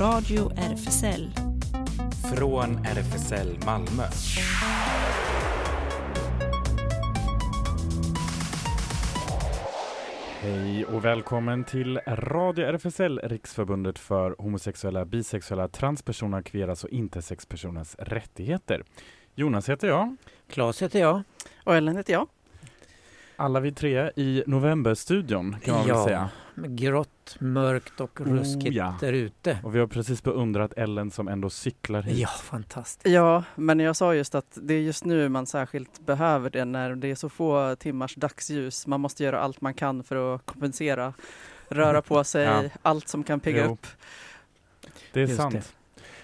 Radio RFSL. Från RFSL Malmö. Hej och välkommen till Radio RFSL, Riksförbundet för homosexuella, bisexuella, transpersoner, kveras och intersexpersoners rättigheter. Jonas heter jag. Klas heter jag. Och Ellen heter jag. Alla vi tre i Novemberstudion kan man ja, väl säga. Grått, mörkt och ruskigt Oh, ja. där ute. Och vi har precis beundrat Ellen som ändå cyklar hit. Ja, fantastiskt. Ja, men jag sa just att det är just nu man särskilt behöver det när det är så få timmars dagsljus. Man måste göra allt man kan för att kompensera, röra på sig, Ja. allt som kan pigga Jo. upp. Det är Just sant. det.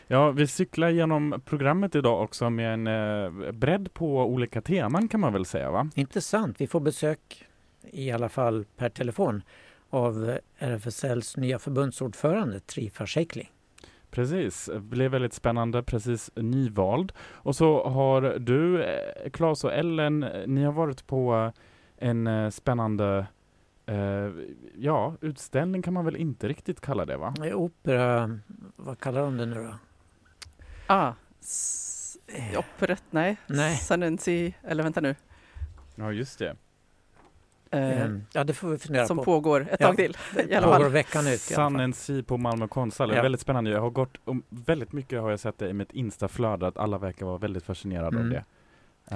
Ja, vi cyklar genom programmet idag också med en eh, bredd på olika teman kan man väl säga va? Intressant. Vi får besök, i alla fall per telefon, av RFSLs nya förbundsordförande Trifa Sheikli. Precis, det blev väldigt spännande, precis nyvald. Och så har du, eh, Claes och Ellen, eh, ni har varit på en eh, spännande eh, ja, utställning kan man väl inte riktigt kalla det va? Opera, vad kallar de det nu då? Ah, operett, nej. Nej. Sanensi, eller vänta nu. Ja, just det. Eh, Ehm, ja, det får vi fundera som på. pågår ett Ja. tag till. I alla Pågår fall. veckan ut i alla Sun fall. and Sea på Malmö konsthall. Ja. Väldigt spännande. Jag har gått, om, väldigt mycket har jag sett det i mitt instaflöde att alla verkar vara väldigt fascinerade Mm. av det.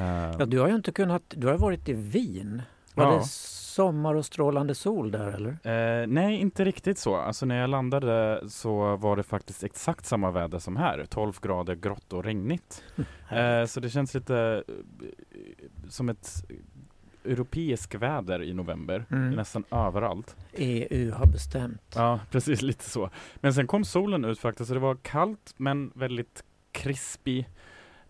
Eh, Ja, du har ju inte kunnat, du har varit i Wien. Var Ja. det sommar och strålande sol där eller? Eh, nej, inte riktigt så. Alltså när jag landade så var det faktiskt exakt samma väder som här. 12 grader, grått och regnigt. Eh, så det känns lite som ett europeisk väder i november. Mm. Nästan överallt. EU har bestämt. Ja, precis lite så. Men sen kom solen ut faktiskt så det var kallt men väldigt krispig.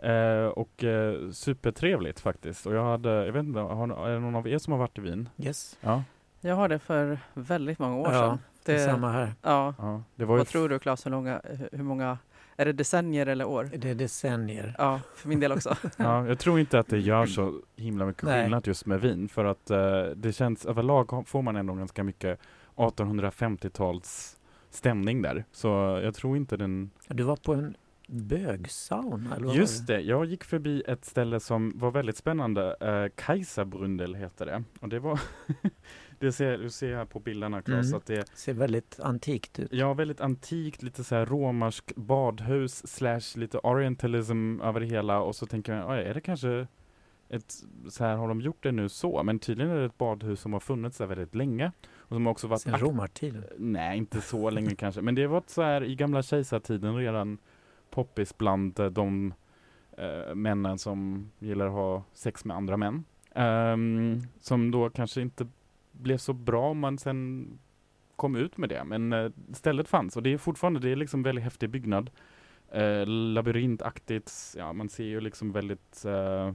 Eh, och eh, supertrevligt faktiskt. Och jag hade, jag vet inte, har, är det någon av er som har varit i Wien? Yes. Ja. Jag har det för väldigt många år Ja, sedan. Det samma här. ja. ja det var ju Vad tror du Claes, hur, långa, hur många, är det decennier eller år? Det är decennier. Ja, för min del också. Ja, jag tror inte att det gör så himla mycket Nej. skillnad just med vin för att eh, det känns överlag får man ändå ganska mycket 1850-tals stämning där. Så jag tror inte den... Du var på en bögsauna? Eller Just det, jag gick förbi ett ställe som var väldigt spännande. Eh, Kajsabrundel heter det. Och det var... det ser, du ser här på bilderna Claes Mm. att det? Ser väldigt antikt ut. Ja, väldigt antikt, lite så här romersk badhus slash lite orientalism över det hela och så tänker jag, "Oj, är det kanske ett, så här har de gjort det nu så, men tydligen är det ett badhus som har funnits där väldigt länge och som också varit Sen romartiden. Nej, inte så länge kanske, men det var så här i gamla kejsartiden redan poppis bland eh, de eh, männen som gillar att ha sex med andra män. Ehm, som då kanske inte blev så bra om man sen kom ut med det. Men eh, stället fanns och det är fortfarande, det är liksom väldigt häftig byggnad. Eh, labyrintaktigt, ja man ser ju liksom väldigt, eh,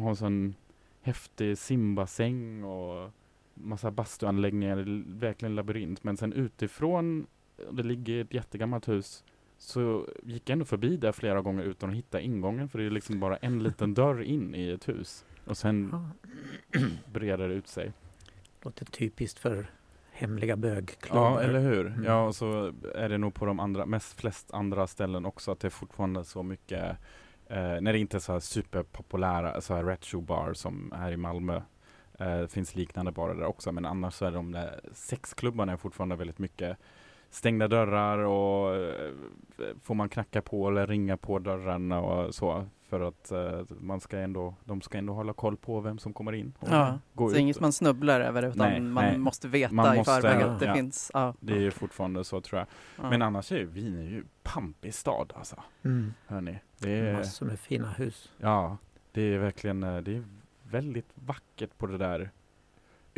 har en sån häftig simbassäng och massa bastuanläggningar, verkligen labyrint. Men sen utifrån, det ligger ett jättegammalt hus, så gick jag ändå förbi där flera gånger utan att hitta ingången för det är liksom bara en liten dörr in i ett hus. Och sen breder det ut sig. Låter typiskt för hemliga Ja, bögklubbar. eller hur? Mm. Ja, och så är det nog på de andra, mest flest andra ställen också att det är fortfarande så mycket eh, när det inte är så här superpopulära så här retro bar som här i Malmö. Eh, finns liknande barer där också, men annars så är de där sexklubbarna är fortfarande väldigt mycket stängda dörrar och eh, får man knacka på eller ringa på dörrarna och så för att eh, man ska ändå, de ska ändå hålla koll på vem som kommer in och Ja, Så ut. inget man snubblar över utan Nej, man nej. måste veta Man i förväg att det ja. finns. Ja, Det är ju fortfarande så tror jag. ja. Men annars är ju Wien är ju pampig stad alltså. Mm. Hörni. Det är, Massor med fina hus. ja, det är verkligen, eh, det är väldigt vackert på det där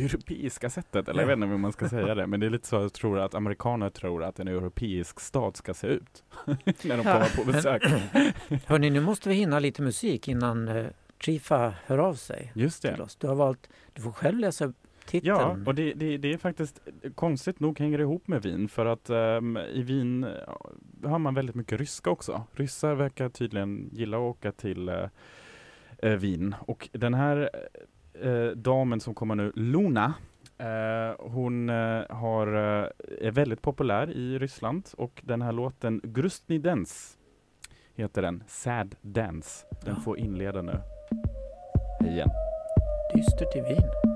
europeiska sättet. Eller jag vet inte hur man ska säga det. Men det är lite så jag tror att amerikaner tror att en europeisk stad ska se ut. när de kommer på besök. Hörni, nu måste vi hinna lite musik innan uh, Trifa hör av sig Just det. till oss. Du har valt, du får själv läsa titeln. Ja, och det, det, det är faktiskt konstigt nog hänger det ihop med Wien för att ehm, i Wien eh, har man väldigt mycket ryska också. Ryssar verkar tydligen gilla att åka till eh, eh, Wien och den här eh, damen som kommer nu, Luna, Eh, hon eh, har, eh, är väldigt populär i Ryssland och den här låten Grustny Dance heter den. Sad Dance. Den Ja. får inleda nu. Hej igen. Dystert i Wien.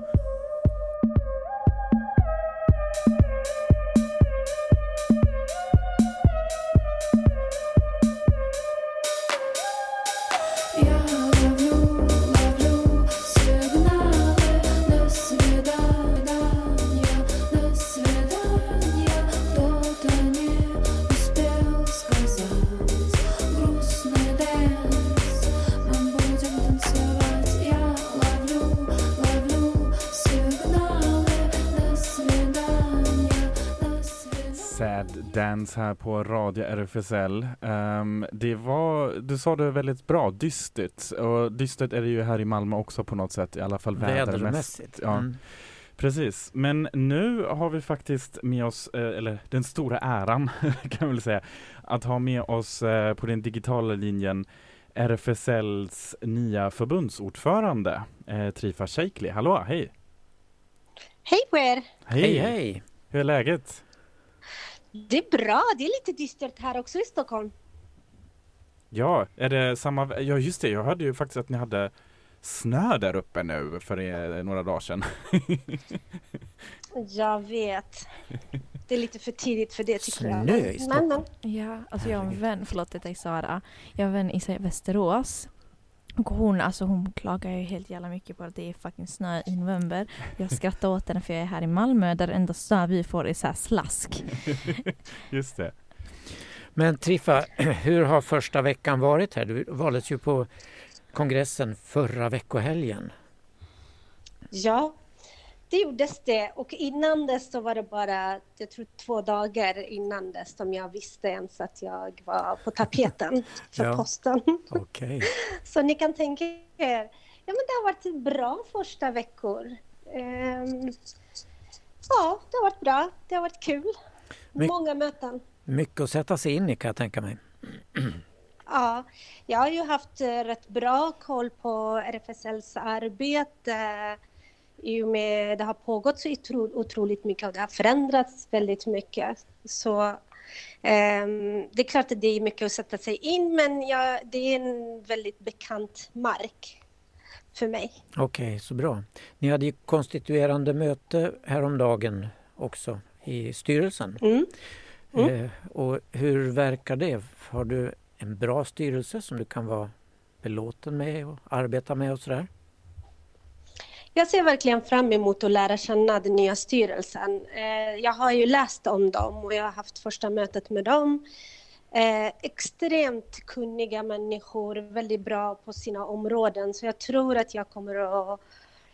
Dance här på Radio RFSL. Ehm, det var, du sa det väldigt bra, dystert. Och dystert är det ju här i Malmö också på något sätt, i alla fall vädermässigt. Vädermässigt. Ja. Mm. Precis, men nu har vi faktiskt med oss, eh, eller den stora äran kan man väl säga, att ha med oss eh, på den digitala linjen RFSLs nya förbundsordförande eh, Trifa Sheikli. Hallå, hej! Hej på er! Hej hej! Hur är läget? Det är bra, det är lite dystert här också i Stockholm. Ja, är det samma? Ja, just det. Jag hörde ju faktiskt att ni hade snö där uppe nu för eh, några dagar sedan. Jag vet. Det är lite för tidigt för det tycker jag. Snö i Men, Stockholm. men, Ja, alltså jag har en vän, förlåt att jag sa det. Jag har en vän i Västerås. Och hon, alltså hon klagar ju helt jävla mycket på att det är fucking snö i november. Jag skrattar åt henne för jag är här i Malmö där det enda snö vi får är så här slask. just det. Men Triffa, hur har första veckan varit här? Du valdes ju på kongressen förra veckohelgen. ja, det gjordes det. Och innan dess så var det bara, jag tror två dagar innan dess som jag visste ens att jag var på tapeten för Ja. posten. Okej. Så ni kan tänka er, ja men det har varit bra första veckor. Ehm, ja, det har varit bra. Det har varit kul. Men- Många möten. Mycket att sätta sig in i kan jag tänka mig. Ja, jag har ju haft eh, rätt bra koll på RFSLs arbete i och med det har pågått så otro, otroligt mycket och det har förändrats väldigt mycket. Så ehm, det är klart att det är mycket att sätta sig in men jag, det är en väldigt bekant mark för mig. Okej, så bra. Ni hade ju konstituerande möte häromdagen också i styrelsen. Mm. Mm. Eh, och hur verkar det? Har du en bra styrelse som du kan vara belåten med och arbeta med och sådär? Jag ser verkligen fram emot att lära känna den nya styrelsen. Eh, Jag har ju läst om dem och jag har haft första mötet med dem. Eh, extremt kunniga människor, väldigt bra på sina områden. Så jag tror att jag kommer att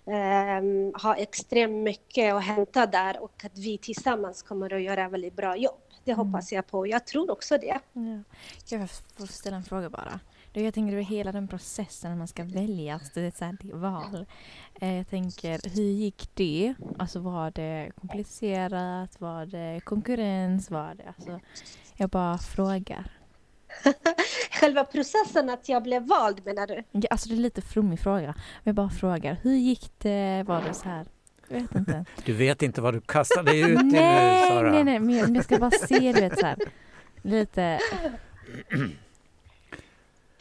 ehm, ha extremt mycket att hämta där och att vi tillsammans kommer att göra väldigt bra jobb. Det hoppas jag på. Jag tror också det. Ja. Jag får ställa en fråga bara. Du, Jag tänker över hela den processen när man ska väljas, det är ett val. Eh, Jag tänker, hur gick det? Alltså var det komplicerat? Var det konkurrens? Var det, alltså, jag bara frågar. Själva processen att jag blev vald menar du? Ja, Alltså det är lite flummig fråga. Men jag bara frågar, hur gick det? Var det så här? Jag vet inte. Du vet inte vad du kastar dig ut i nu nej, Sara. nej, nej, men jag ska bara se, du vet så här. Lite,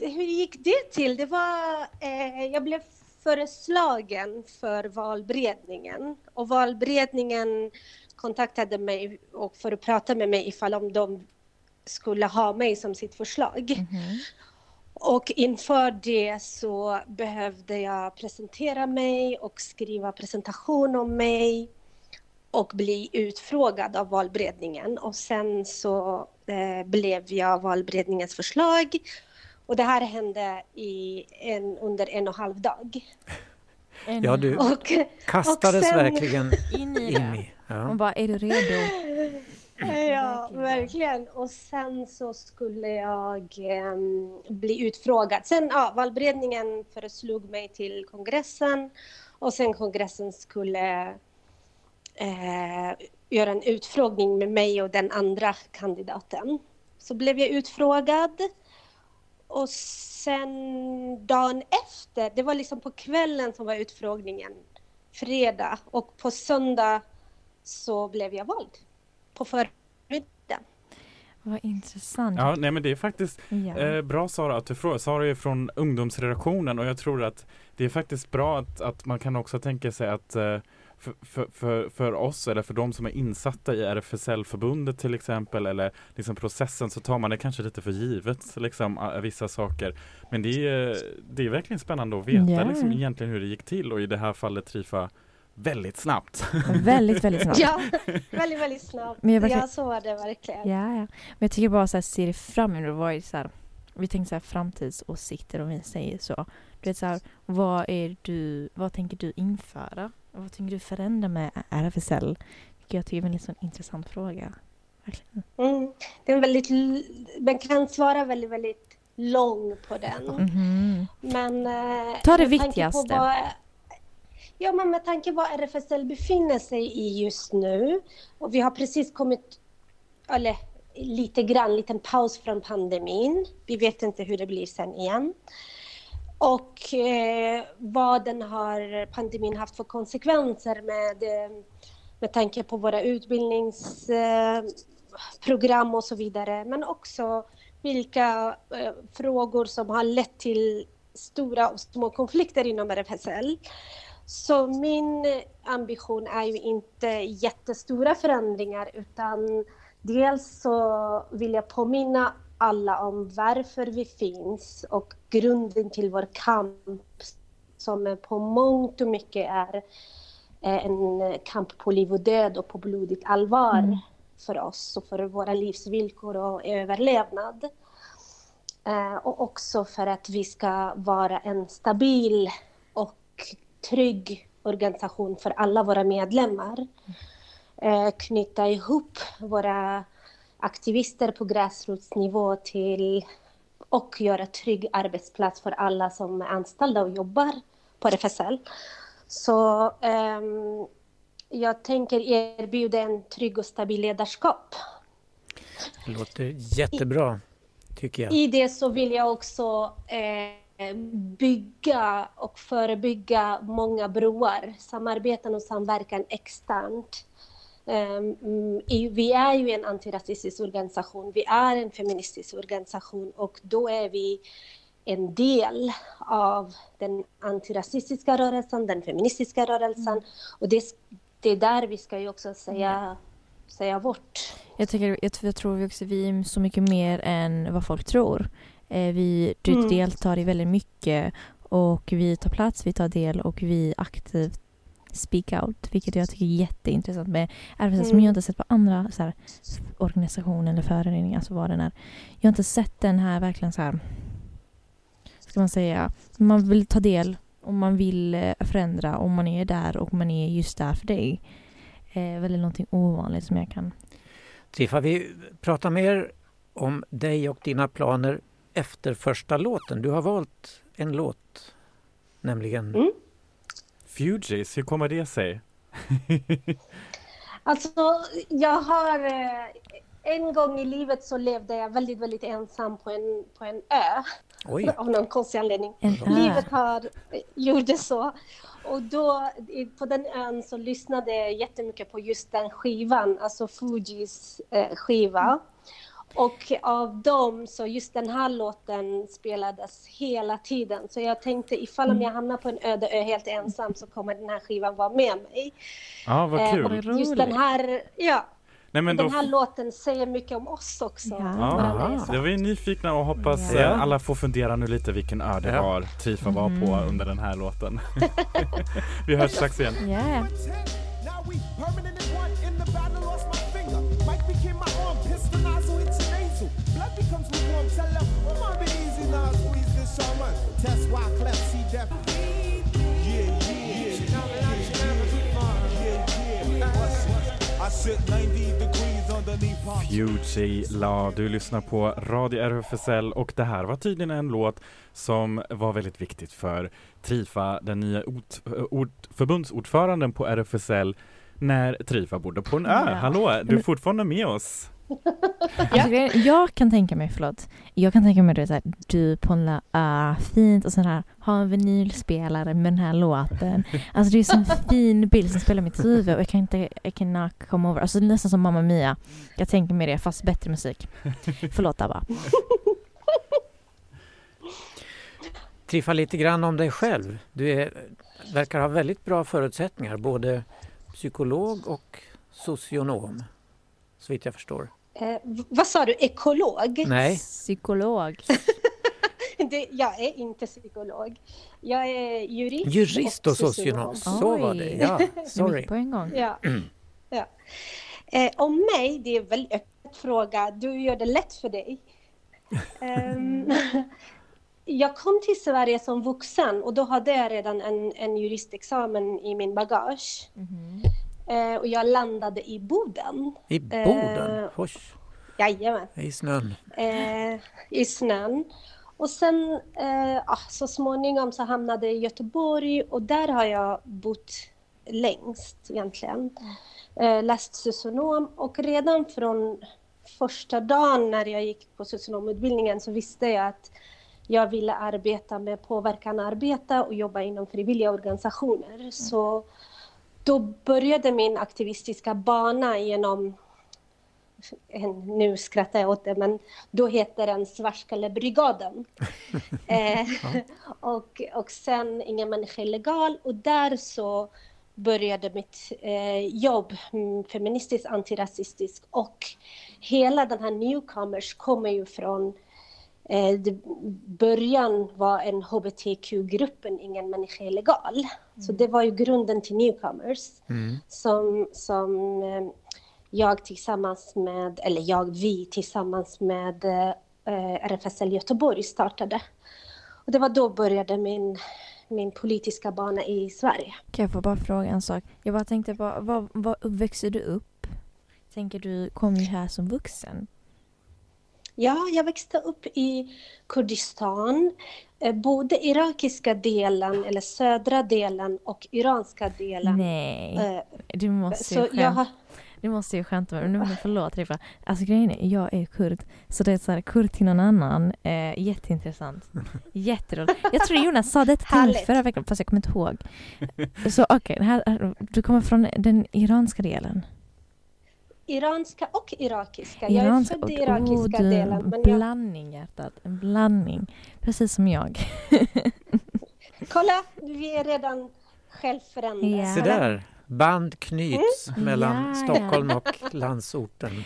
Hur gick det till? Det var, eh, jag blev föreslagen för valberedningen och valberedningen kontaktade mig och för att prata med mig ifall om de skulle ha mig som sitt förslag. mhm. Och inför det så behövde jag presentera mig och skriva presentation om mig och bli utfrågad av valberedningen. Och sen så eh, blev jag valberedningens förslag. Och det här hände i en, under en och en halv dag. en, Ja, du Och, kastades och sen- verkligen in i in det. i. Ja. bara, är du redo? Ja, Verkligen. Och sen så skulle jag ehm, bli utfrågad. Sen, ja, valberedningen föreslog mig till kongressen och sen kongressen skulle eh, göra en utfrågning med mig och den andra kandidaten. Så blev jag utfrågad och sen dagen efter, det var liksom på kvällen som var utfrågningen, fredag och på söndag så blev jag vald på förmiddagen. Vad intressant. Ja, nej men det är faktiskt Ja. Eh, bra Sara att du frågar. Sara är från ungdomsredaktionen och jag tror att det är faktiskt bra att, att man kan också tänka sig att eh, för, för, för, för oss eller för de som är insatta i RFSL-förbundet till exempel eller liksom processen så tar man det kanske lite för givet liksom vissa saker. Men det är, det är verkligen spännande att veta Ja. liksom egentligen hur det gick till och i det här fallet Trifa väldigt snabbt. Väldigt, väldigt snabbt. Ja, väldigt, väldigt snabbt. Men jag verkligen- Ja, så var det verkligen. Ja, ja. Men jag tycker bara så här, se det fram emot. Vad är så här, vi tänker så här framtidsåsikter om vi säger så. Du vet så här, vad är du, vad tänker du införa? Vad tänker du förändra med RFSL? Vilket jag tycker är en sån intressant fråga. Verkligen. Mm. Det är en väldigt, man kan svara väldigt, väldigt lång på den. Mhm. Men... eh, Ta det viktigaste. Vad, ja, men med tanke på vad RFSL befinner sig i just nu och vi har precis kommit, eller lite grann, liten paus från pandemin. Vi vet inte hur det blir sen igen. Och eh, vad den har, pandemin haft för konsekvenser med, eh, med tanke på våra utbildningsprogram eh, och så vidare. Men också vilka eh, frågor som har lett till stora och små konflikter inom RFSL. Så min ambition är ju inte jättestora förändringar utan dels så vill jag påminna alla om varför vi finns och grunden till vår kamp som på mångt och mycket är eh, en kamp på liv och död och på blodigt allvar Mm. för oss och för våra livsvillkor och överlevnad. Eh, och också för att vi ska vara en stabil och trygg organisation för alla våra medlemmar. Eh, knyta ihop våra aktivister på gräsrotsnivå till och göra trygg arbetsplats för alla som är anställda och jobbar på RFSL. Så ehm, jag tänker erbjuda en trygg och stabil ledarskap. Det låter jättebra, tycker jag. I det så vill jag också eh, bygga och förebygga många broar, samarbeten och samverkan externt. Ehm, mm, vi är ju en antirasistisk organisation, vi är en feministisk organisation och då är vi en del av den antirasistiska rörelsen, den feministiska rörelsen och det, det är där vi ska ju också säga, säga vårt. Jag, tycker, jag, jag tror vi också vi är så mycket mer än vad folk tror. Eh, vi Mm. deltar i väldigt mycket och vi tar plats, vi tar del och vi aktivt speak out, vilket jag tycker är jätteintressant med RFSL som Mm. jag inte sett på andra så här, organisationer eller föreningar, alltså vad den är. Jag har inte sett den här verkligen så här, ska man säga, man vill ta del och man vill eh, förändra och man är där och man är just där för dig. Eh, väldigt någonting ovanligt som jag kan Triffa, vi pratar mer om dig och dina planer efter första låten. Du har valt en låt, nämligen Mm. Fugees, hur kommer det sig? Alltså, jag har... eh, En gång i livet så levde jag väldigt, väldigt ensam på en, på en ö Oj, av någon konstig anledning. Livet har, gjorde så. Och då, på den ön så lyssnade jag jättemycket på just den skivan, alltså Fugees eh, skiva. Och av dem så just den här låten spelades hela tiden. Så jag tänkte ifall om jag hamnar på en öde ö helt ensam så kommer den här skivan vara med mig. Ja, vad Eh, kul. och just den här, ja, Nej, men då, den här låten säger mycket om oss också. Ja. Ja, det var ju nyfikna och hoppas Ja. eh, alla får fundera nu lite vilken ö det Ja. var Trifa var på Mm. under den här låten. Vi hörs strax igen. Ja, shaman. Test why cleft, see death. Yeah, yeah, yeah, yeah, yeah. I sit 90 degrees underneath her. Fuji La, du lyssnar på Radio RFSL och det här var tydligen en låt som var väldigt viktigt för Trifa, den nya ort, ort, förbundsordföranden på RFSL när Trifa bodde på en ö. Ja. Hallå, du är fortfarande med oss? Alltså, jag kan tänka mig, förlåt, jag kan tänka mig det så här, du på en la- ah, fint och sån här, ha en vinylspelare med den här låten. Alltså det är så en fin bild som spelar i mitt huvud och jag kan inte, jag kan come over. Alltså nästan som Mamma Mia. Jag tänker mig det fast bättre musik. Förlåt Abba. Triffa lite grann om dig själv. Du är, verkar ha väldigt bra förutsättningar, både psykolog och socionom. Så vitt jag förstår. Eh, vad sa du, ekolog? Nej, Psykolog. Det, jag är inte psykolog. Jag är jurist, jurist och socionom. Så var det, ja. Sorry. mycket på en gång. Ja. ja. Eh, om mig, det är en väldigt öppen fråga. Du gör det lätt för dig. Ehm, jag kom till Sverige som vuxen och då hade jag redan en, en juristexamen i min bagage. Mhm. Eh, och jag landade i Boden. I Boden? Eh, Oj, Jajamän. i snön. eh, i snön. Och sen eh, ah, så småningom så hamnade jag i Göteborg och där har jag bott längst egentligen. Eh, läst socionom och redan från första dagen när jag gick på socionomutbildningen så visste jag att jag ville arbeta med påverkan arbeta och jobba inom frivilliga organisationer. Så då började min aktivistiska bana genom nu skrattar jag åt det, men då heter den Svartskallebrigaden. eh, och, och sen Ingen människa är legal och där så började mitt eh, jobb, mm, feministiskt, antirasistiskt och hela den här newcomers kommer ju från eh, det, början var en hbtq-gruppen Ingen människa är legal. Så det var ju grunden till newcomers Mm. som, som eh, jag tillsammans med, eller jag, vi tillsammans med eh, RFSL Göteborg startade. Och det var då började min, min politiska bana i Sverige. Kan jag få bara fråga en sak? Jag bara tänkte på, var, var växer du upp? Tänker du kom ju här som vuxen. Ja, jag växte upp i Kurdistan, eh, både irakiska delen, eller södra delen och iranska delen. Nej, Eh, du måste Så ju jag skämta. har, Du måste ju skämta med mig. Men förlåt Riffa. Alltså grejen är, jag är kurd. Så det är så här, kurd till någon annan. Eh, jätteintressant. Jätteroligt. Jag tror Jonas sa det till mig förra veckan, fast jag kommer inte ihåg. Så okej, här- du kommer från den iranska delen? Iranska och irakiska. Jag är Iranska född i irakiska oh, du, delen. En Men jag, blandning hjärtat. En blandning. Precis som jag. kolla, vi är redan självförändrade. Ja. Se där, band knyts mellan Ja, ja. Stockholm och landsorten.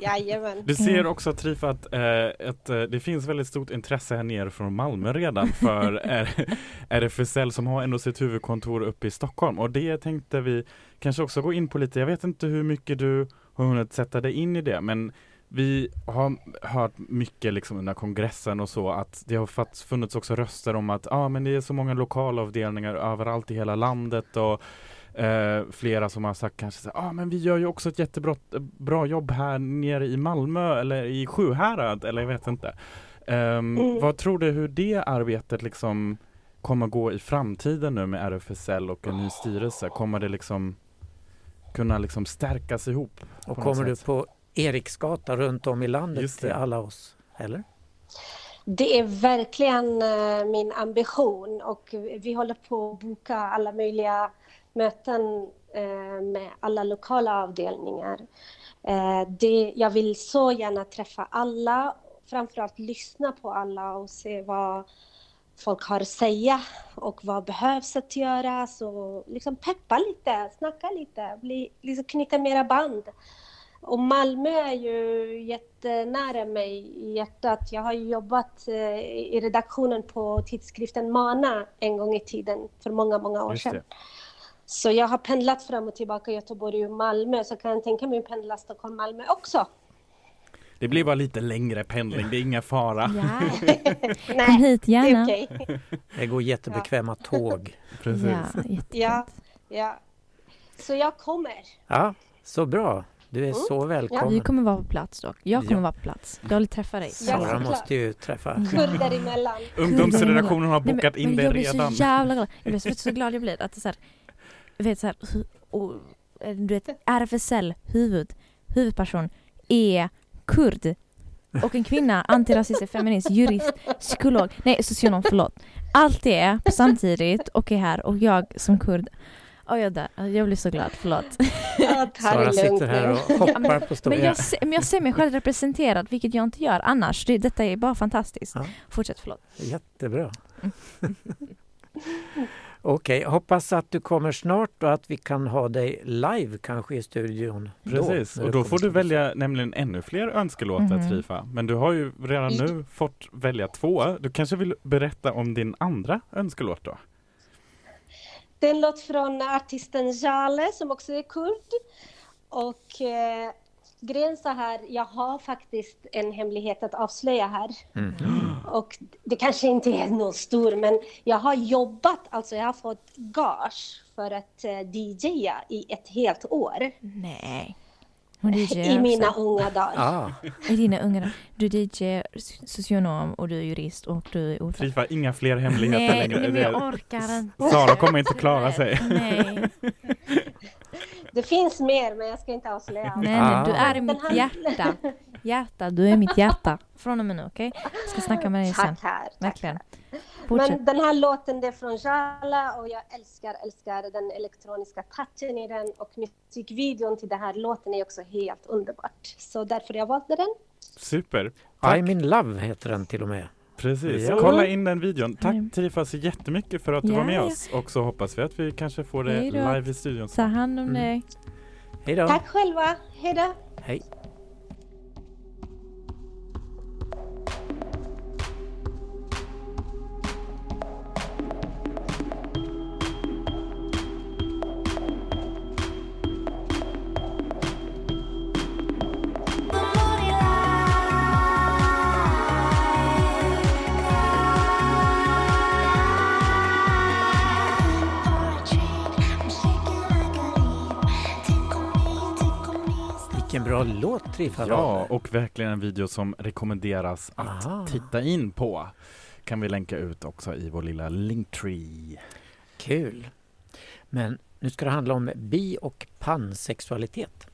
Jajamän. Du ser också Trifa att, eh, att eh, det finns väldigt stort intresse här nere från Malmö redan för RFSL som har ändå sitt huvudkontor uppe i Stockholm och det tänkte vi kanske också gå in på lite. Jag vet inte hur mycket du har hunnit sätta dig in i det men vi har hört mycket liksom under kongressen och så att det har funnits också röster om att ah, men det är så många lokalavdelningar överallt i hela landet och Eh, flera som har sagt kanske så ah, men vi gör ju också ett jättebra bra jobb här nere i Malmö eller i Sjuhärad eller jag vet inte. Ehm, Mm. Vad tror du hur det arbetet liksom kommer gå i framtiden nu med RFSL och en ny styrelse? Kommer det liksom kunna liksom stärkas ihop? Och kommer du på Eriksgata runt om i landet till alla oss? Eller? Det är verkligen eh, min ambition och vi håller på att boka alla möjliga möten eh, med alla lokala avdelningar. Eh, det, jag vill så gärna träffa alla, framförallt lyssna på alla och se vad folk har att säga och vad behövs att göra. Så liksom peppa lite, snacka lite, bli, liksom knyta mera band. Och Malmö är ju jättenära mig i hjärtat. Jag har jobbat eh, i redaktionen på tidskriften Mana en gång i tiden för många, många år sedan. Det. Så jag har pendlat fram och tillbaka Göteborg och Malmö så kan jag tänka mig att pendla Stockholm-Malmö också. Det blir bara lite längre pendling, det är inga fara. Ja. Kom Nej, hit det är gärna. okej. Det går jättebekväma tåg. Precis. Ja. Ja, ja. Så jag kommer. Ja, så bra. Du är så Vi välkommen. kommer vara på plats dock. Jag kommer Ja. vara på plats. Jag vill träffa dig. Ja, Sara måste ju träffa. Kurder emellan. Ungdomsredaktionen har Nej, men- bokat in men dig jag blir redan. så jävla glad. Jag blir så, så glad jag blir att det är så här, vet så här, och, eh, du vet RFSL, huvud, huvudperson är kurd och en kvinna, antirasistisk feminist, jurist, psykolog, nej socionom, förlåt. Allt det samtidigt och är här och jag som kurd, oh, jag dör, jag blir så glad, förlåt. Ja, Sara sitter här och hoppar på stolen. Men jag, se- men jag ser mig själv representerad, vilket jag inte gör annars. Det, detta är bara fantastiskt. Ja. Fortsätt, förlåt. Jättebra. Okej, hoppas att du kommer snart och att vi kan ha dig live kanske i studion. då, Precis, när och då får du välja nämligen ännu fler önskelåtar Mhm. Trifa. Men du har ju redan nu fått välja två. Du kanske vill berätta om din andra önskelåt då? Det är en låt från artisten Jale som också är kurd. Och eh, grejen så här, jag har faktiskt en hemlighet att avslöja här. Mm. Och det kanske inte är någon stor, men jag har jobbat, alltså jag har fått gage för att eh, DJa i ett helt år. Nej. Hon DJ I mina också. unga dagar. Ah, I dina unga Du är DJ, socionom och du är jurist och du är ordförande. Trifa, inga fler hemligheter Nej, längre. nej, jag orkar inte. Sara kommer inte klara sig. Nej, Det finns mer, men jag ska inte avslöja. nej, nej, du Ah. är i mitt hjärta. Hjärta, du är mitt hjärta. Från och med nu, okej? Jag ska snacka med dig sen. Tack här. Verkligen. Men den här låten det är från Jala och jag älskar, älskar den elektroniska touchen i den och musikvideon till den här låten är också helt underbart. Så därför jag valde den. Super. Tack. I'm in love heter den till och med. Precis, Ja. kolla in den videon. Tack Mm. Trifa så jättemycket för att du Ja, var med ja. oss och så hoppas vi att vi kanske får då. live i studion. Ta hand om Mm. dig. Hej då! Tack själva. Hej då. Hej! Trifa Ja, och verkligen en video som rekommenderas att Aha. titta in på. Kan vi länka ut också i vår lilla Linktree. Kul! Men nu ska det handla om bi och pansexualitet.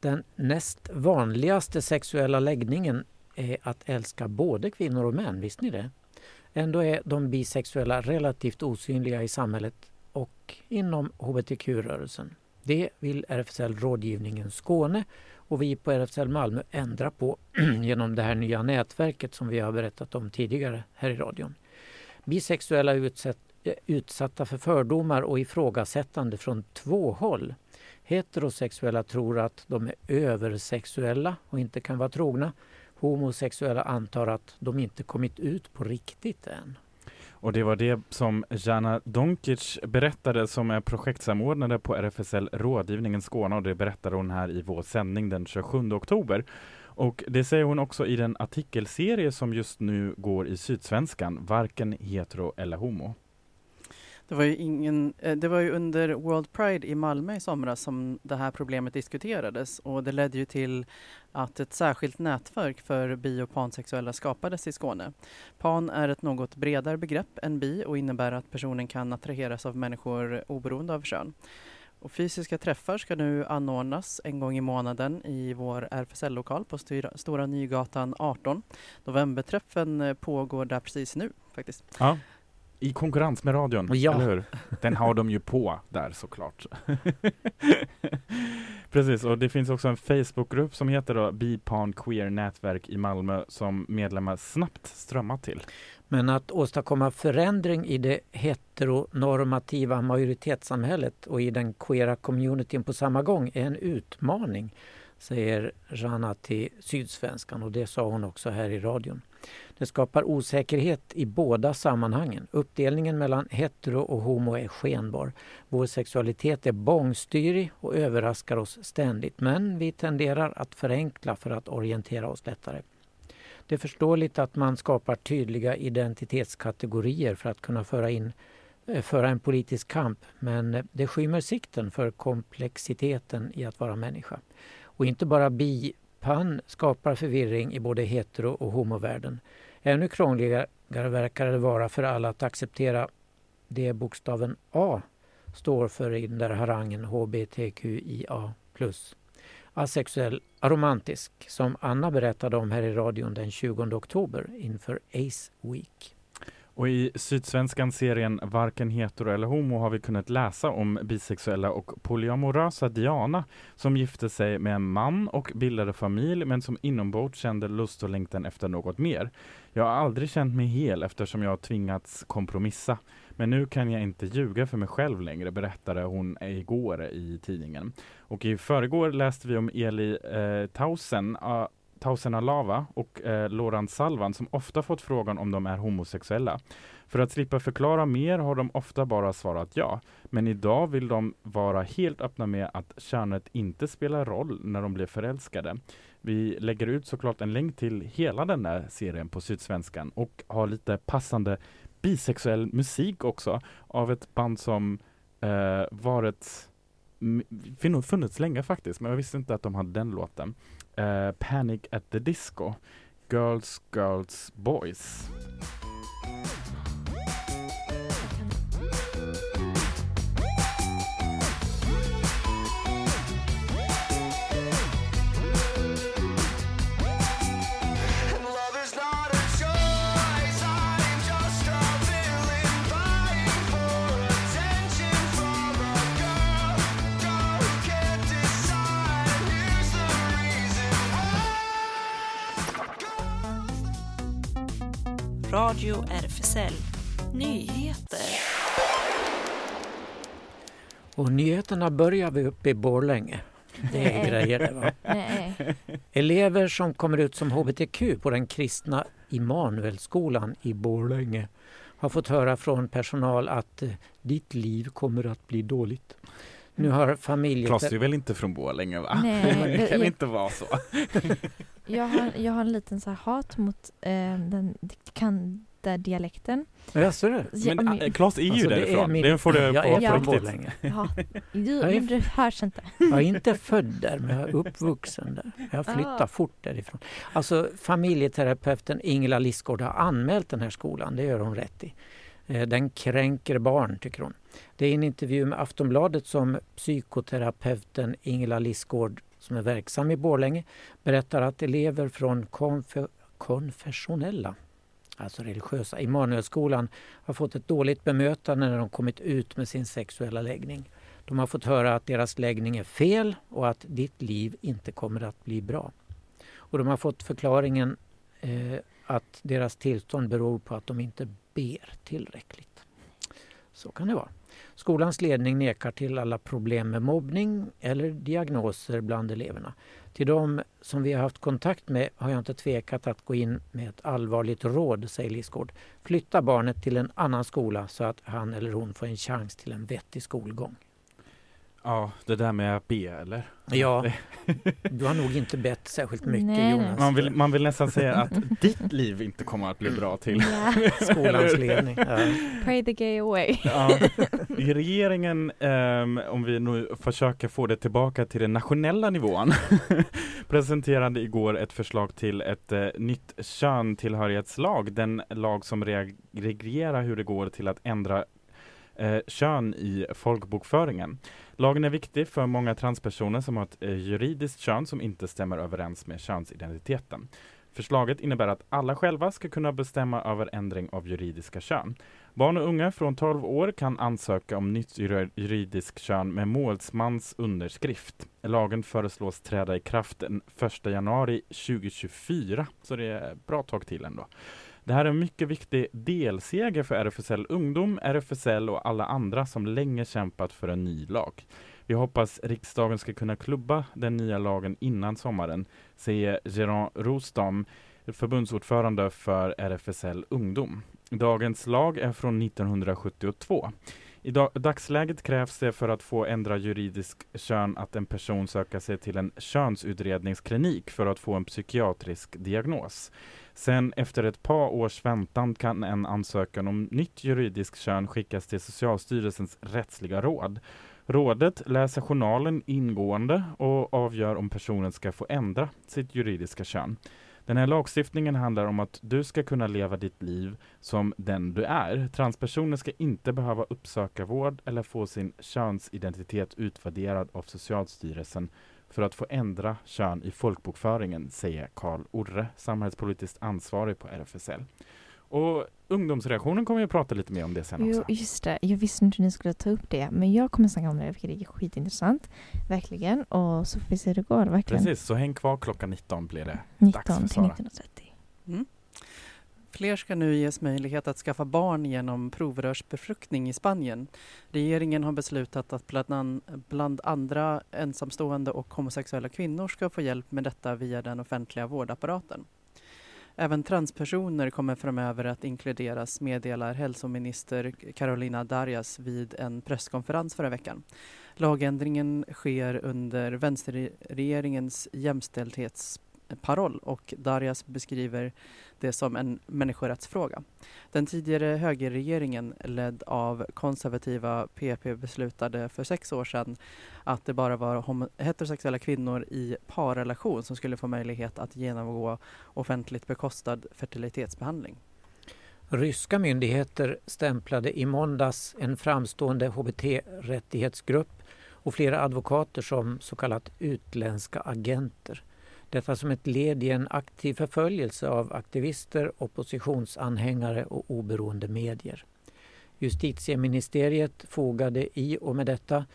Den näst vanligaste sexuella läggningen är att älska både kvinnor och män, visste ni det? Ändå är de bisexuella relativt osynliga i samhället och inom hbtq-rörelsen. Det vill RFSL Rådgivningen Skåne och vi på RFSL Malmö ändra på genom det här nya nätverket som vi har berättat om tidigare här i radion. Bisexuella är utsatt, eh, utsatta för fördomar och ifrågasättande från två håll. Heterosexuella tror att de är översexuella och inte kan vara trogna. Homosexuella antar att de inte kommit ut på riktigt än. Och det var det som Jana Donkic berättade som är projektsamordnare på RFSL Rådgivningen Skåne och det berättade hon här i vår sändning den 27 oktober. Och det säger hon också i den artikelserie som just nu går i Sydsvenskan, Varken hetero eller homo. Det var, ju ingen, eh, det var ju under World Pride i Malmö i somras som det här problemet diskuterades och det ledde ju till att ett särskilt nätverk för bi och pansexuella skapades i Skåne. Pan är ett något bredare begrepp än bi och innebär att personen kan attraheras av människor oberoende av kön. Och fysiska träffar ska nu anordnas en gång i månaden i vår RFSL-lokal på Styra, Stora Nygatan 18. Novemberträffen eh, pågår där precis nu faktiskt. Ja. I konkurrens med radion, Ja. eller hur? Den har de ju på där såklart. Precis, och det finns också en Facebookgrupp som heter då Bipan Queer Nätverk i Malmö som medlemmar snabbt strömmar till. Men att åstadkomma förändring i det heteronormativa majoritetssamhället och i den queera communityn på samma gång är en utmaning, säger Rana till Sydsvenskan och det sa hon också här i radion. Det skapar osäkerhet i båda sammanhangen. Uppdelningen mellan hetero och homo är skenbar. Vår sexualitet är bångstyrig och överraskar oss ständigt men vi tenderar att förenkla för att orientera oss lättare. Det är förståeligt att man skapar tydliga identitetskategorier för att kunna föra, in, eh, föra en politisk kamp men eh, det skymmer sikten för komplexiteten i att vara människa. Och inte bara bi bi-pan skapar förvirring i både hetero och homovärlden. Ännu krångligare verkar det vara för alla att acceptera det bokstaven A står för i den där harangen HBTQIA+. asexuell, aromantisk som Anna berättade om här i radion den 20 oktober inför Ace Week. Och i Sydsvenskan-serien Varken hetero eller homo har vi kunnat läsa om bisexuella och polyamorösa Diana som gifte sig med en man och bildade familj men som inombords kände lust och längtan efter något mer. Jag har aldrig känt mig hel eftersom jag har tvingats kompromissa. Men nu kan jag inte ljuga för mig själv längre, berättade hon igår i tidningen. Och i förrgår läste vi om Eli eh, Tausen, ah, Tausena Lava och eh, Loran Salvan som ofta fått frågan om de är homosexuella. För att slippa förklara mer har de ofta bara svarat ja. Men idag vill de vara helt öppna med att könet inte spelar roll när de blir förälskade. Vi lägger ut såklart en länk till hela den där serien på Sydsvenskan och har lite passande bisexuell musik också av ett band som eh, varit funnits länge faktiskt, men jag visste inte att de hade den låten. Uh, Panic at the Disco, Girls, Girls, Boys. Radio RFSL Nyheter. Och nyheterna börjar vi uppe i Borlänge. Det är grejer det va? Nej. Elever som kommer ut som hbtq på den kristna Immanuelskolan i Borlänge har fått höra från personal att eh, ditt liv kommer att bli dåligt. Nu har familjer... Klas är väl inte från Borlänge va? Nej, det kan det- inte vara så. Jag har, jag har en liten så här hat mot eh, den Kanda-dialekten. Jaså du? Ja, Men men- äh, Klas är ju Alltså, det är därifrån, min- det får du Jag på, är på riktigt. Ja, du, Jag är- men det hörs inte. Jag är inte född där men jag är uppvuxen där. Jag flyttade Ah. fort därifrån. Alltså familjeterapeuten Ingela Lissgård har anmält den här skolan, det gör hon rätt i. Eh, Den kränker barn, tycker hon. Det är en intervju med Aftonbladet som psykoterapeuten Ingela Lissgård, som är verksam i Borlänge, berättar att elever från konfe- konfessionella, alltså religiösa, Immanuelskolan har fått ett dåligt bemötande när de kommit ut med sin sexuella läggning. De har fått höra att deras läggning är fel och att ditt liv inte kommer att bli bra. Och de har fått förklaringen eh, att deras tillstånd beror på att de inte ber tillräckligt. Så kan det vara. Skolans ledning nekar till alla problem med mobbning eller diagnoser bland eleverna. Till de som vi har haft kontakt med har jag inte tvekat att gå in med ett allvarligt råd, säger Lisgård. Flytta barnet till en annan skola så att han eller hon får en chans till en vettig skolgång. Ja, det där med att be eller? Ja, du har nog inte bett särskilt mycket Nej. Jonas. Man vill, man vill nästan säga att ditt liv inte kommer att bli bra till. Ja. Skolans ledning. Ja. Pray the gay away. Ja. I regeringen, ehm, om vi nu försöker få det tillbaka till den nationella nivån, presenterade igår ett förslag till ett eh, nytt köntillhörighetslag, den lag som reg- reglerar hur det går till att ändra eh, kön i folkbokföringen. Lagen är viktig för många transpersoner som har ett eh, juridiskt kön som inte stämmer överens med könsidentiteten. Förslaget innebär att alla själva ska kunna bestämma över ändring av juridiska kön. Barn och unga från 12 år kan ansöka om nytt juridiskt kön med målsmans underskrift. Lagen föreslås träda i kraft den 1 januari 2024, så det är ett bra tag till ändå. Det här är en mycket viktig delseger för RFSL Ungdom, RFSL och alla andra som länge kämpat för en ny lag. Vi hoppas riksdagen ska kunna klubba den nya lagen innan sommaren, säger Geron Rostam, förbundsordförande för RFSL Ungdom. Dagens lag är från 1972. I dag, dagsläget krävs det för att få ändra juridisk kön att en person söker sig till en könsutredningsklinik för att få en psykiatrisk diagnos. Sen efter ett par års väntan kan en ansökan om nytt juridiskt kön skickas till Socialstyrelsens rättsliga råd. Rådet läser journalen ingående och avgör om personen ska få ändra sitt juridiska kön. Den här lagstiftningen handlar om att du ska kunna leva ditt liv som den du är. Transpersoner ska inte behöva uppsöka vård eller få sin könsidentitet utvärderad av Socialstyrelsen för att få ändra kön i folkbokföringen, säger Karl Orre, samhällspolitiskt ansvarig på RFSL. Och ungdomsreaktionen kommer jag prata lite mer om det sen Jo, också. just det. Jag visste inte ni skulle ta upp det. Men jag kommer snacka om det, för det är skitintressant. Verkligen. Och så får vi se hur det går. Verkligen. Precis, så häng kvar klockan 19 blir det. 19 Dags för till Sara. 19.30. Mm. Fler ska nu ges möjlighet att skaffa barn genom provrörsbefruktning i Spanien. Regeringen har beslutat att bland, an, bland andra ensamstående och homosexuella kvinnor ska få hjälp med detta via den offentliga vårdapparaten. Även transpersoner kommer framöver att inkluderas, meddelar hälsominister Carolina Darias vid en presskonferens förra veckan. Lagändringen sker under vänsterregeringens paroll och Darias beskriver det som en människorättsfråga. Den tidigare högerregeringen ledd av konservativa PP beslutade för sex år sedan att det bara var heterosexuella kvinnor i parrelation som skulle få möjlighet att genomgå offentligt bekostad fertilitetsbehandling. Ryska myndigheter stämplade i måndags en framstående HBT-rättighetsgrupp och flera advokater som så kallat utländska agenter. Detta som ett led i en aktiv förföljelse av aktivister, oppositionsanhängare och oberoende medier. Justitieministeriet fogade i och med detta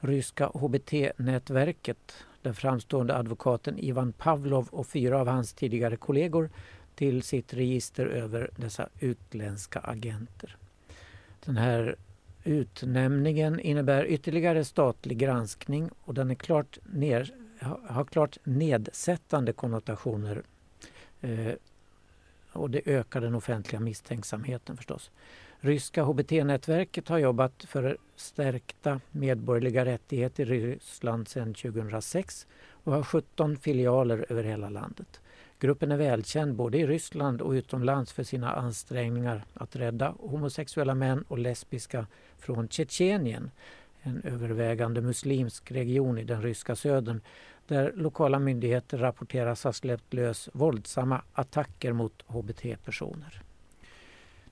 ryska HBT-nätverket, den framstående advokaten Ivan Pavlov och fyra av hans tidigare kollegor till sitt register över dessa utländska agenter. Den här utnämningen innebär ytterligare statlig granskning och den är klart ner, har klart nedsättande konnotationer eh, och det ökar den offentliga misstänksamheten förstås. Ryska HBT-nätverket har jobbat för stärkta medborgerliga rättigheter i Ryssland sedan 2006 och har 17 filialer över hela landet. Gruppen är välkänd både i Ryssland och utomlands för sina ansträngningar att rädda homosexuella män och lesbiska från Tjetjenien, en övervägande muslimsk region i den ryska södern där lokala myndigheter rapporteras ha släppt lös våldsamma attacker mot hbt-personer.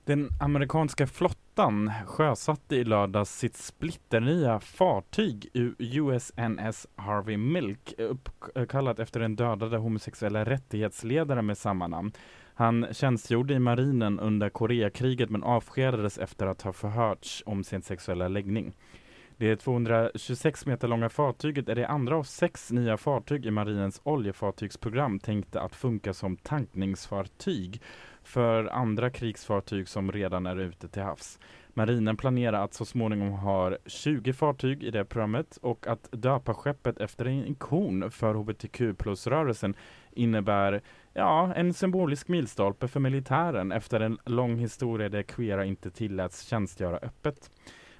Den amerikanska flottan sjösatte i lördags sitt splitternya fartyg USNS Harvey Milk uppkallat efter den dödade homosexuella rättighetsledaren med samma namn. Han tjänstgjorde i marinen under Koreakriget men avskedades efter att ha förhörts om sin sexuella läggning. Det 226 meter långa fartyget är det andra av sex nya fartyg i marinens oljefartygsprogram tänkte att funka som tankningsfartyg för andra krigsfartyg som redan är ute till havs. Marinen planerar att så småningom ha 20 fartyg i det programmet och att döpa skeppet efter en ikon för hbtq plus-rörelsen innebär ja, en symbolisk milstolpe för militären efter en lång historia där queera inte tilläts tjänstgöra öppet.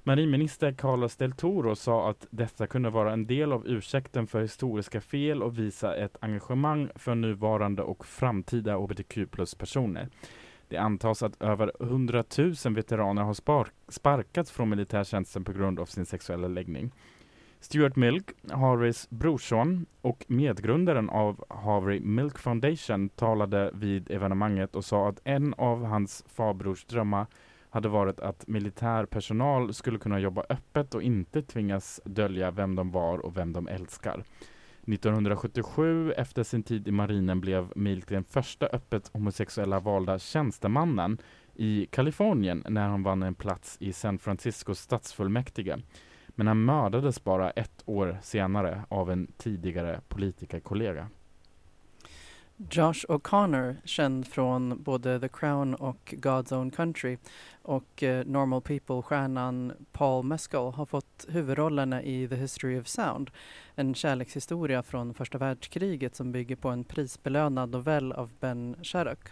Marinminister Carlos del Toro sa att detta kunde vara en del av ursäkten för historiska fel och visa ett engagemang för nuvarande och framtida hbtq plus-personer. Det antas att över 100 000 veteraner har spark sparkats från militärtjänsten på grund av sin sexuella läggning. Stuart Milk, Harveys brorson och medgrundaren av Harvey Milk Foundation talade vid evenemanget och sa att en av hans farbrors drömmar hade varit att militär personal skulle kunna jobba öppet och inte tvingas dölja vem de var och vem de älskar. 1977, efter sin tid i marinen, blev Milk den första öppet homosexuella valda tjänstemannen i Kalifornien när han vann en plats i San Franciscos stadsfullmäktige. Men han mördades bara ett år senare av en tidigare politikerkollega. Josh O'Connor, känd från både The Crown och God's Own Country och eh, Normal People-stjärnan Paul Mescal har fått huvudrollerna i The History of Sound, en kärlekshistoria från första världskriget som bygger på en prisbelönad novell av Ben Sherrock.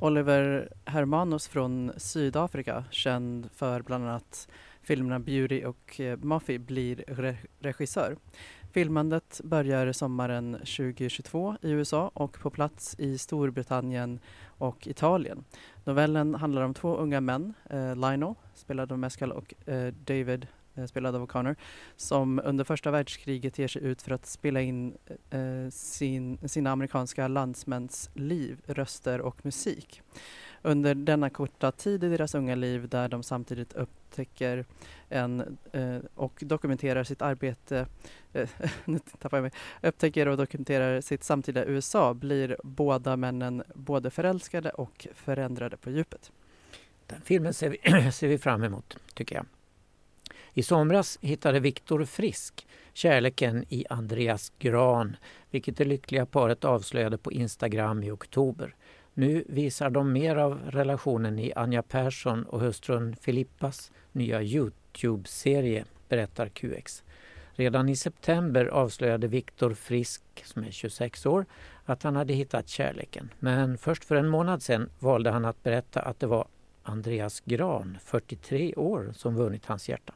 Oliver Hermanos från Sydafrika, känd för bland annat filmerna Beauty och eh, Muffy, blir re- regissör. Filmandet börjar sommaren 2022 i USA och på plats i Storbritannien och Italien. Novellen handlar om två unga män, eh, Lionel, spelad av Mescal, och eh, David eh, spelad av O'Connor, som under första världskriget ger sig ut för att spela in eh, sin, sina amerikanska landsmäns liv, röster och musik. Under denna korta tid i deras unga liv där de samtidigt upptäcker en, eh, och dokumenterar sitt arbete, eh, nu tappar jag mig, upptäcker och dokumenterar sitt samtida USA blir båda männen både förälskade och förändrade på djupet. Den filmen ser vi, ser vi fram emot, tycker jag. I somras hittade Viktor Frisk kärleken i Andreas Gran, vilket det lyckliga paret avslöjade på Instagram i oktober. Nu visar de mer av relationen i Anja Persson och hustrun Filippas nya Youtube-serie, berättar QX. Redan i september avslöjade Viktor Frisk, som är 26 år, att han hade hittat kärleken. Men först för en månad sedan valde han att berätta att det var Andreas Gran, 43 år, som vunnit hans hjärta.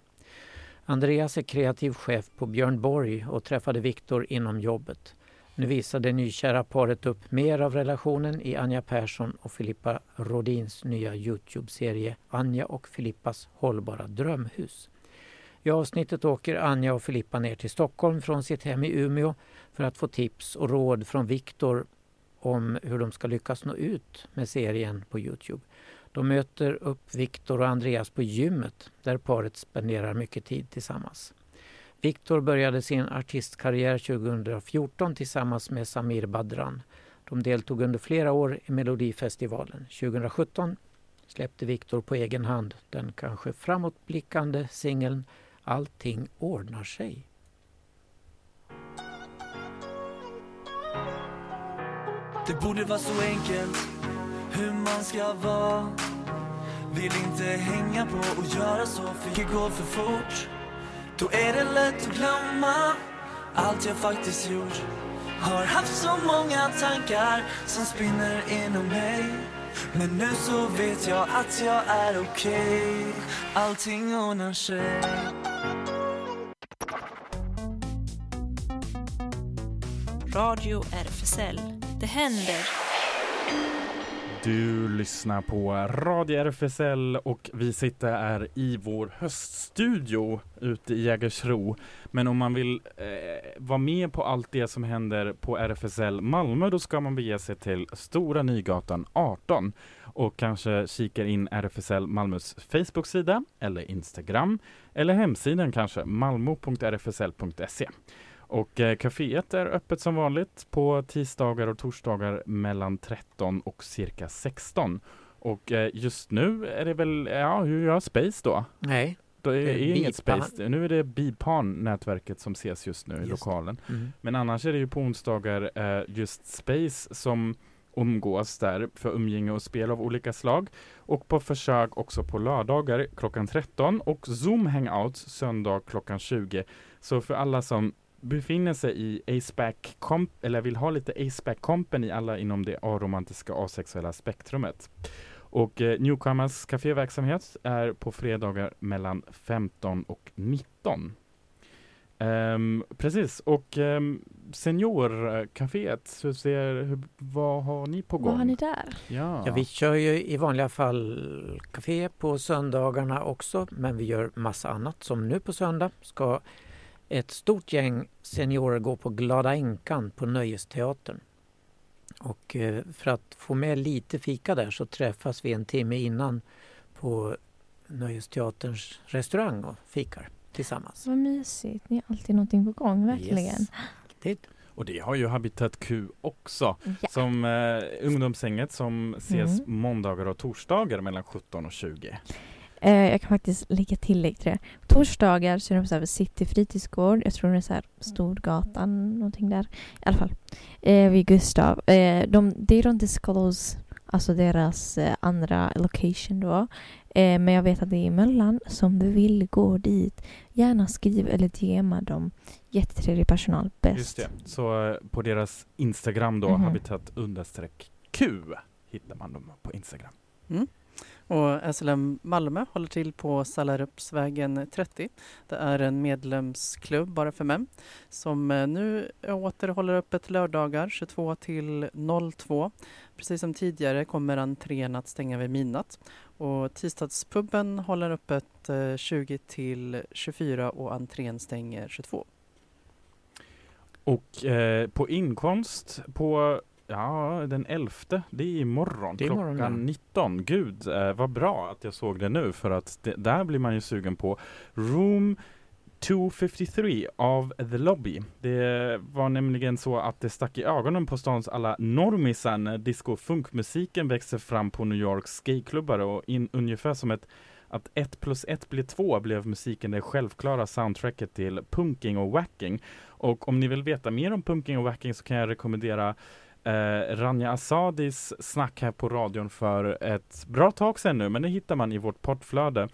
Andreas är kreativ chef på Björn Borg och träffade Viktor inom jobbet. Nu visar det nykära paret upp mer av relationen i Anja Persson och Filippa Rodins nya Youtube-serie Anja och Filippas hållbara drömhus. I avsnittet åker Anja och Filippa ner till Stockholm från sitt hem i Umeå för att få tips och råd från Viktor om hur de ska lyckas nå ut med serien på Youtube. De möter upp Viktor och Andreas på gymmet där paret spenderar mycket tid tillsammans. Viktor började sin artistkarriär 2014 tillsammans med Samir Badran. De deltog under flera år i Melodifestivalen. 2017 släppte Viktor på egen hand den kanske framåtblickande singeln Allting ordnar sig. Det borde vara så enkelt hur man ska vara Vill inte hänga på och göra så för det går för fort då är det lätt att glömma allt jag faktiskt gjort Har haft så många tankar som spinner inom mig Men nu så vet jag att jag är okej Allting ordnar sig Radio RFSL. Det händer. Du lyssnar på Radio RFSL och vi sitter här i vår höststudio ute i Jägersro. Men om man vill eh, vara med på allt det som händer på RFSL Malmö då ska man bege sig till Stora Nygatan 18 och kanske kika in RFSL Malmös Facebook-sida eller Instagram eller hemsidan kanske malmo.rfsl.se. Och eh, kaféet är öppet som vanligt på tisdagar och torsdagar mellan 13 och cirka 16. Och eh, just nu är det väl, ja hur gör Space då? Nej, Det är, Det är inget Bipan. Space, nu är det Bipan-nätverket som ses just nu i Just det. lokalen. mm. Men annars är det ju på onsdagar eh, just Space som umgås där för umgänge och spel av olika slag. Och på försök också på lördagar klockan 13 och Zoom Hangouts söndag klockan 20. Så för alla som befinner sig i aceback comp eller vill ha lite aceback company alla inom det aromantiska asexuella spektrumet. Och eh, Newcomers kaféverksamhet är på fredagar mellan 15 och 19. Ehm, precis, och um, Seniorcaféet, hur ser, hur, vad har ni på gång? Vad har ni där? Ja. Ja, vi kör ju i vanliga fall café på söndagarna också, men vi gör massa annat. Som nu på söndag ska ett stort gäng seniorer gå på Glada Änkan på Nöjesteatern. Och eh, för att få med lite fika där så träffas vi en timme innan på Nöjesteaterns restaurang och fikar tillsammans. Vad mysigt. Ni har alltid någonting på gång, verkligen. Yes. Det, Och det har ju Habitat Q också, Ja. som eh, ungdomshänget som ses Mm. måndagar och torsdagar mellan 17 och 20. Eh, jag kan faktiskt lägga tillägg till det. Torsdagar så är de så här City fritidsgård. Jag tror det är så här Storgatan, någonting där. I alla fall. Eh, vid Gustav. Eh, de, they don't disclose alltså deras eh, andra location då. Eh, men jag vet att det är i Möllan. Så om du vill gå dit, gärna skriv eller DMa dem. Jättetrevlig personal, bäst. Just det. Så eh, på deras Instagram då, Mhm. habitat understreck Q, hittar man dem på Instagram. Och SLM Malmö håller till på Sallarupsvägen 30. Det är en medlemsklubb bara för män som eh, nu åter håller öppet lördagar 22 till 02. Precis som tidigare kommer entrén att stänga vid midnatt. Och tisdagspubben håller öppet eh, 20 till 24 och entrén stänger 22. Och eh, på inkomst på Ja, den 11. Det är imorgon Det är klockan imorgon, ja. 19. Gud, eh, vad bra att jag såg det nu för att det, där blir man ju sugen på. Room 253 av The Lobby. Det var nämligen så att det stack i ögonen på stans alla normisar när disco och funkmusiken växte fram på New Yorks gayklubbar och in, ungefär som ett att ett plus ett blir två blev musiken det självklara soundtracket till punking och wacking. Och om ni vill veta mer om punking och wacking så kan jag rekommendera eh, Rania Asadis snack här på radion för ett bra tag sedan nu, men det hittar man i vårt poddflöde.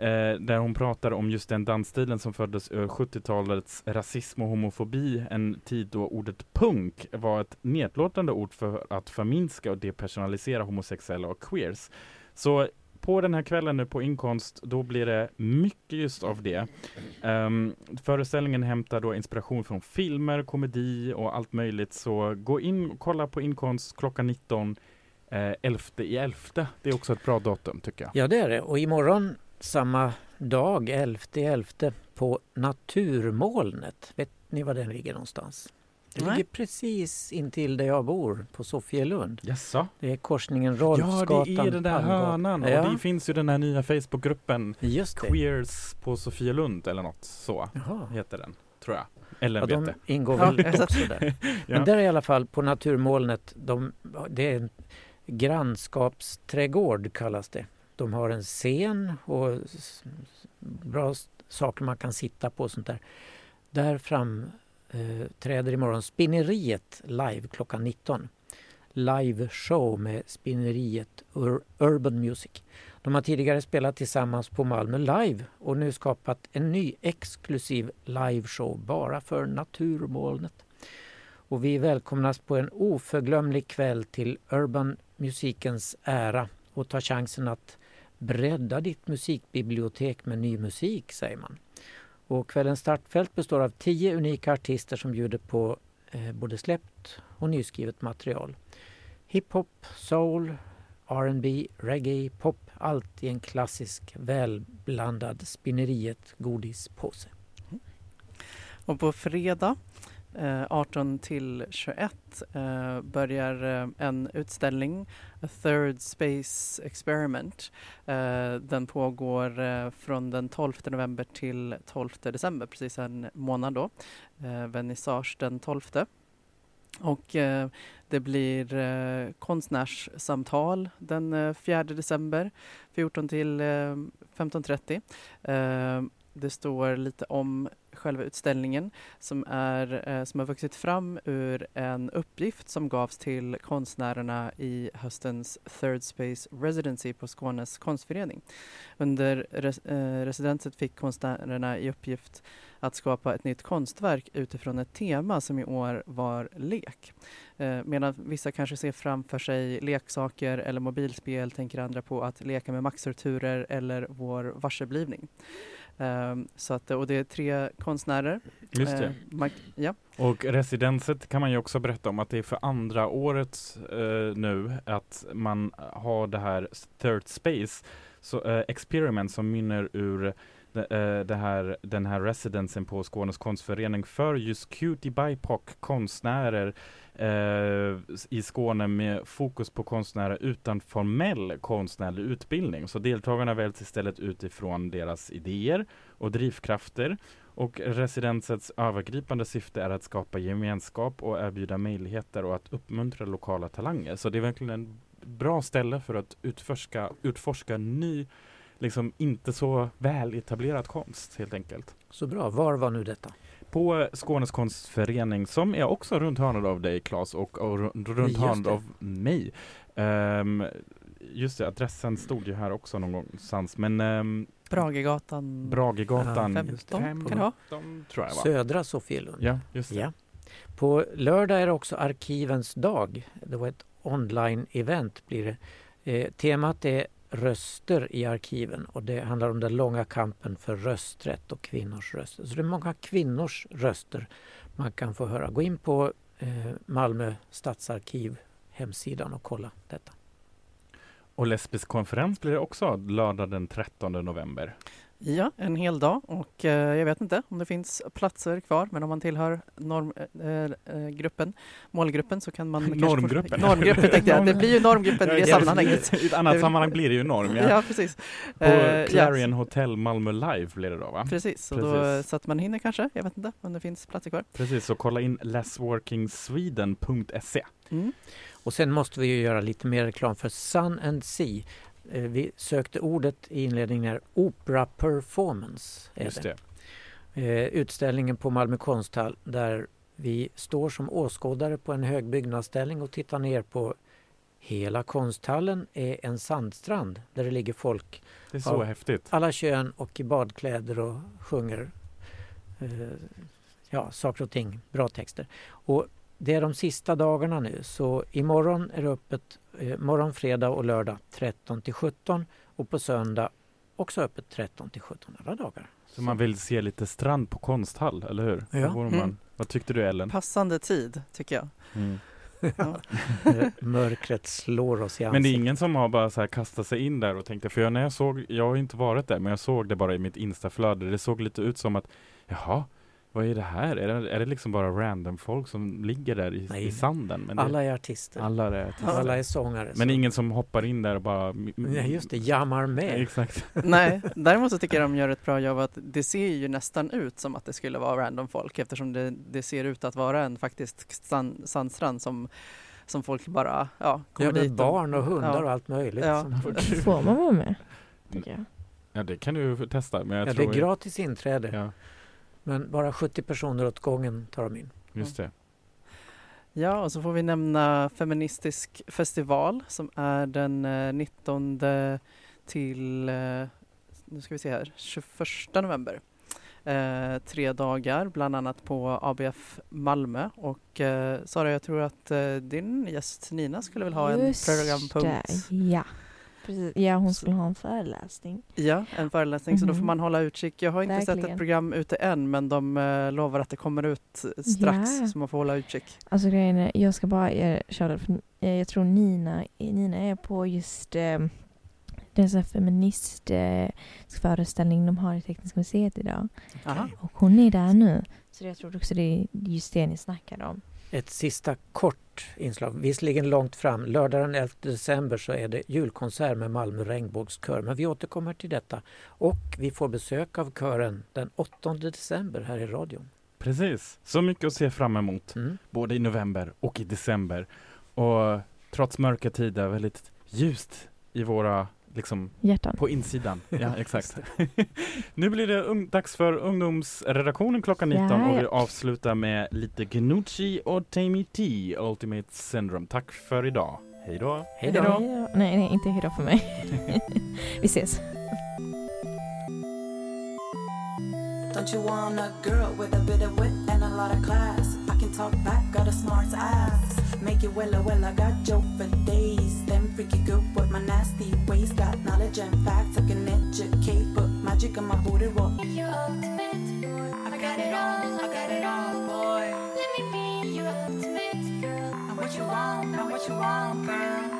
Eh, där hon pratar om just den dansstilen som föddes eh, ur 70-talets rasism och homofobi, en tid då ordet punk var ett nedlåtande ord för att förminska och depersonalisera homosexuella och queers. Så på den här kvällen nu på Inkonst, då blir det mycket just av det. Um, föreställningen hämtar då inspiration från filmer, komedi och allt möjligt. Så gå in och kolla på Inkonst klockan 19, eh, 11 i 11. Det är också ett bra datum tycker jag. Ja det är det och imorgon samma dag, 11.11 på Naturmolnet. Vet ni var den ligger någonstans? Det ligger precis intill där jag bor på Sofielund. Jaså? Det är korsningen Ja, Rolfsgatan. det är den där Palmgatan. hörnan Ja. och det finns ju den här nya Facebookgruppen. Queers på Sofielund eller något så Jaha. heter den, tror jag. Eller Ja, de ingår Ja, väl exakt. också där. Ja. Men där i alla fall på Naturmolnet, de, det är en grannskapsträdgård kallas det. De har en scen och bra saker man kan sitta på och sånt där. Där fram eh, träder imorgon Spinneriet live klockan 19. Live show med Spinneriet Ur- Urban Music. De har tidigare spelat tillsammans på Malmö Live och nu skapat en ny exklusiv liveshow bara för Naturmolnet. Och vi välkomnas på en oförglömlig kväll till Urban musikens ära och tar chansen att bredda ditt musikbibliotek med ny musik, säger man. Och kvällens startfält består av tio unika artister som bjuder på eh, både släppt och nyskrivet material. Hiphop, soul, R&B, reggae, pop, allt i en klassisk välblandad spinneriet godispåse. Mm. Och på fredag Eh, 18 till 21 eh, börjar eh, en utställning, A Third Space Experiment. Eh, den pågår eh, från den 12 november till 12 december, precis en månad då. Eh, vernissage den 12. Och eh, det blir eh, konstnärssamtal den eh, 4 december 14 till eh, 15.30. Det står lite om själva utställningen som, är, eh, som har vuxit fram ur en uppgift som gavs till konstnärerna i höstens Third Space Residency på Skånes konstförening. Under res, eh, residenset fick konstnärerna i uppgift att skapa ett nytt konstverk utifrån ett tema som i år var lek. Eh, medan vissa kanske ser framför sig leksaker eller mobilspel tänker andra på att leka med maxstrukturer eller vår varseblivning. Um, så att, och det är tre konstnärer. Just det. Eh, man, ja. Och residenset kan man ju också berätta om att det är för andra året eh, nu att man har det här Third Space så, Experiment som mynnar ur det, här, den här residensen på Skånes konstförening för just cutie BIPOC konstnärer Eh, i Skåne med fokus på konstnärer utan formell konstnärlig utbildning. Så deltagarna väljs istället utifrån deras idéer och drivkrafter och residensets övergripande syfte är att skapa gemenskap och erbjuda möjligheter och att uppmuntra lokala talanger. Så det är verkligen ett bra ställe för att utforska, utforska ny, liksom inte så väl etablerad konst helt enkelt. Så bra, var var nu detta? På Skånes konstförening som är också runt hörnet av dig Claes och, och ru- runt hörnet av mig. Ehm, just det, adressen stod ju här också någonstans men um, Bragegatan Bragegatan Ja, 15 fem- kan det vara. 15 tror jag va? Södra Sofielund. Ja, just det. Ja. På lördag är det också Arkivens dag. Det var ett online-event blir det. Eh, temat är röster i arkiven och det handlar om den långa kampen för rösträtt och kvinnors röster. Så det är många kvinnors röster man kan få höra. Gå in på eh, Malmö stadsarkiv hemsidan och kolla detta. Och lesbisk konferens blir det också lördag den 13 november. Ja, en hel dag och eh, jag vet inte om det finns platser kvar men om man tillhör normgruppen, eh, gruppen, målgruppen så kan man... Normgruppen. Normgruppen tänkte jag, det blir ju normgruppen i det sammanhanget. I ett annat sammanhang blir det ju norm. Ja. Ja, precis. På Eh, Clarion Hotel Malmö Live blir det då va? Precis, och då, Precis. så att man hinner kanske, jag vet inte om det finns platser kvar. Precis, så kolla in lessworkingsweden.se. Mm. Och sen måste vi ju göra lite mer reklam för Sun and Sea. Eh, Vi sökte ordet i inledningen här, Opera Performance. Är Just det. det. Eh, utställningen på Malmö konsthall där vi står som åskådare på en hög byggnadsställning och tittar ner på hela konsthallen är en sandstrand där det ligger folk Det är så häftigt. alla kön och i badkläder och sjunger eh, ja, saker och ting, bra texter. Och det är de sista dagarna nu så imorgon är det öppet eh, morgon, fredag och lördag 13 till 17 och på söndag också öppet 13 till 17 alla dagar. Så man vill se lite strand på konsthall, eller hur? Ja. Mm. Vad tyckte du Ellen? Passande tid, tycker jag. Mm. Ja. Eh, Mörkret slår oss i Men det är ansiktet. ingen som har bara så här kastat sig in där och tänkte, för jag, när jag såg, jag har inte varit där, men jag såg det bara i mitt instaflöde. Det såg lite ut som att, jaha, vad är det här? Är det, är det liksom bara random folk som ligger där i, i sanden? Men det, Alla är artister. alla är artister. Alla är sångare. Men så- ingen som hoppar in där och bara... Nej, just det, jammar med. Exakt. Nej, däremot så tycker jag de gör ett bra jobb att det ser ju nästan ut som att det skulle vara random folk eftersom det, det ser ut att vara en faktiskt sand, sandstrand som, som folk bara ja, kommer Ja, dit barn och hundar ja. och allt möjligt. Ja. Får man vara med? Ja, det kan du testa. Men jag Ja, det tror är gratis inträde. Ja, Men bara 70 personer åt gången tar de in. just det. Ja, och så får vi nämna Feministisk festival som är den eh, 19 till, eh, nu ska vi se här, 21 november. Eh, tre dagar, bland annat på ABF Malmö. Och eh, Sara, jag tror att eh, din gäst Nina skulle väl ha en Just programpunkt? det, Ja. Precis. Ja, hon skulle ha en föreläsning. Ja, en föreläsning, så då får Mhm. man hålla utkik. Jag har inte sett Verkligen. ett program ute än, men de eh, lovar att det kommer ut strax, Ja. så man får hålla utkik. Alltså grejen är, jag ska bara eh, köra för eh, jag tror Nina, Nina är på just eh, den så här feminist eh, föreställning de har i Tekniska museet idag. Aha. Och hon är där nu. Så jag tror också det är just det ni snackade om. Ett sista kort inslag, visserligen långt fram. Lördag den 11 december så är det julkonsert med Malmö regnbågskör. Men vi återkommer till detta. Och vi får besök av kören den 8 december här i radion. Precis. Så mycket att se fram emot. Mm. Både i november och i december. Och trots mörka tider väldigt ljust i våra, liksom, Hjärtan. på insidan. Ja, exakt. nu blir det ung- dags för ungdomsredaktionen klockan 19 Ja, och vi avslutar med lite Gnucci och Tammy T, Ultimate Syndrome. Tack för idag. Hej då! Hej då! Nej, nej, inte hejdå för mig. vi ses. Don't you want a girl with a bit of wit and a lot of class? I can talk back, got a smart ass. Make it well, oh, well, I got joke for days. Them freaky good with my nasty ways. Got knowledge and facts, I can educate. Put magic on my booty roll. Your ultimate boy. I got it all, I got it all, boy. Let me be your ultimate girl. And what you want, and what you want, girl.